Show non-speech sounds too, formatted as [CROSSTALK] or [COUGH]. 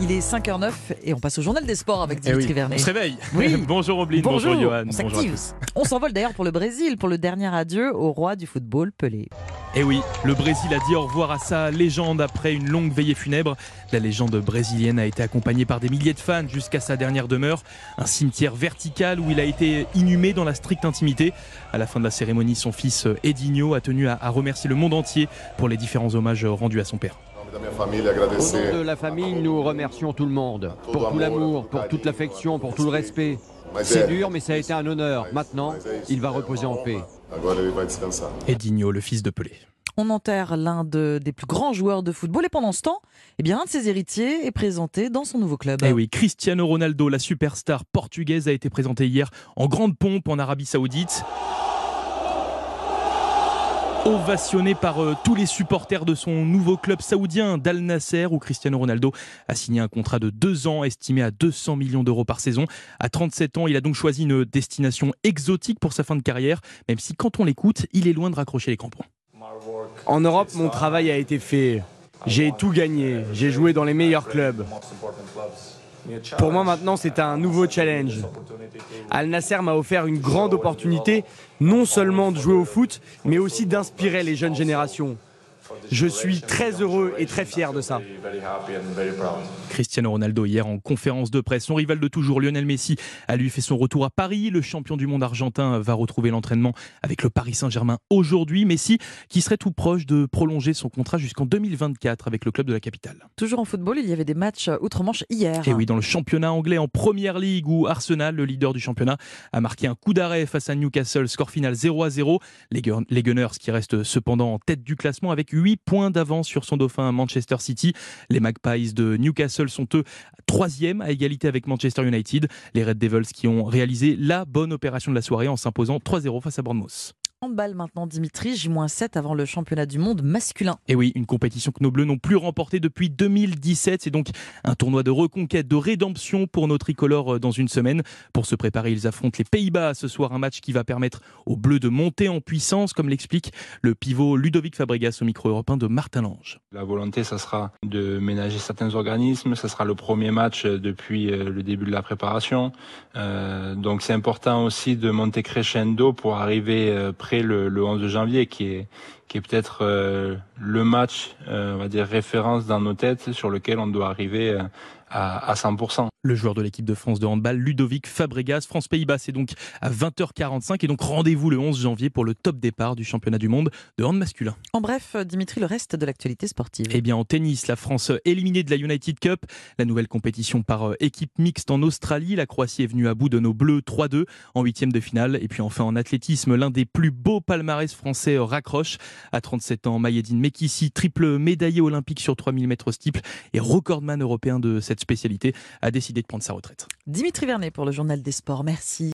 Il est 5h09 et on passe au journal des sports avec Eh Dimitri oui, Vernet. on se réveille. Oui. [LAUGHS] bonjour Oblin, bonjour, Bonjour, Johan, on bonjour à s'active. tous. On s'envole d'ailleurs pour le Brésil pour le dernier adieu au roi du football, Pelé. Et Eh oui, le Brésil a dit au revoir à sa légende après une longue veillée funèbre. La légende brésilienne a été accompagnée par des milliers de fans jusqu'à sa dernière demeure, un cimetière vertical où il a été inhumé dans la stricte intimité. À la fin de la cérémonie, son fils Edinho a tenu à, à remercier le monde entier pour les différents hommages rendus à son père. Au nom de la famille, nous remercions tout le monde pour tout l'amour, pour toute l'affection, pour tout le respect. C'est dur, mais ça a été un honneur. Maintenant, il va reposer en paix. Edinho, le fils de Pelé. On enterre l'un de- des plus grands joueurs de football et pendant ce temps, eh bien, un de ses héritiers est présenté dans son nouveau club. Eh oui, Cristiano Ronaldo, la superstar portugaise, a été présentée hier en grande pompe en Arabie Saoudite. Ovationné par euh, tous les supporters de son nouveau club saoudien d'Al Nasser, où Cristiano Ronaldo a signé un contrat de deux ans estimé à 200 millions d'euros par saison. À 37 ans, il a donc choisi une destination exotique pour sa fin de carrière, même si quand on l'écoute, il est loin de raccrocher les crampons. En Europe, mon travail a été fait. J'ai tout gagné. J'ai joué dans les meilleurs clubs. Pour moi maintenant, c'est un nouveau challenge. Al Nasser m'a offert une grande opportunité, non seulement de jouer au foot, mais aussi d'inspirer les jeunes générations. Je suis très heureux et très fier de ça. Cristiano Ronaldo hier en conférence de presse. Son rival de toujours, Lionel Messi, a lui fait son retour à Paris. Le champion du monde argentin va retrouver l'entraînement avec le Paris Saint-Germain aujourd'hui. Messi qui serait tout proche de prolonger son contrat jusqu'en 2024 avec le club de la capitale. Toujours en football, il y avait des matchs outre-Manche hier. Et oui, dans le championnat anglais en première ligue où Arsenal, le leader du championnat, a marqué un coup d'arrêt face à Newcastle, score final 0 à 0. Les, Gun- les Gunners qui restent cependant en tête du classement avec 8 points d'avance sur son dauphin Manchester City. Les Magpies de Newcastle sont eux troisième à égalité avec Manchester United. Les Red Devils qui ont réalisé la bonne opération de la soirée en s'imposant 3-0 face à Bournemouth. Handball maintenant, Dimitri, J-7 avant le championnat du monde masculin. Et oui, une compétition que nos Bleus n'ont plus remportée depuis 2017. C'est donc un tournoi de reconquête, de rédemption pour nos tricolores euh, dans une semaine. Pour se préparer, ils affrontent les Pays-Bas ce soir. Un match qui va permettre aux Bleus de monter en puissance, comme l'explique le pivot Ludovic Fabregas au micro européen de Martin Lange. La volonté, ça sera de ménager certains organismes. Ça sera le premier match euh, depuis euh, le début de la préparation. Euh, donc c'est important aussi de monter crescendo pour arriver euh, le, le 11 janvier, qui est qui est peut-être euh, le match, euh, on va dire référence dans nos têtes, sur lequel on doit arriver euh, à, à 100%. Le joueur de l'équipe de France de handball, Ludovic Fabregas. France-Pays-Bas, c'est donc à 20h45. Et donc rendez-vous le 11 janvier pour le top départ du championnat du monde de hand masculin. En bref, Dimitri, le reste de l'actualité sportive. Eh bien, en tennis, la France éliminée de la United Cup, la nouvelle compétition par euh, équipe mixte en Australie. La Croatie est venue à bout de nos Bleus 3-2 en huitième de finale. Et puis enfin en athlétisme, l'un des plus beaux palmarès français euh, raccroche. À 37 ans, Mayedine Mekissi, triple médaillé olympique sur 3000 mètres steeple et recordman européen de cette spécialité, a décidé de prendre sa retraite. Dimitri Vernet pour le journal des sports. Merci.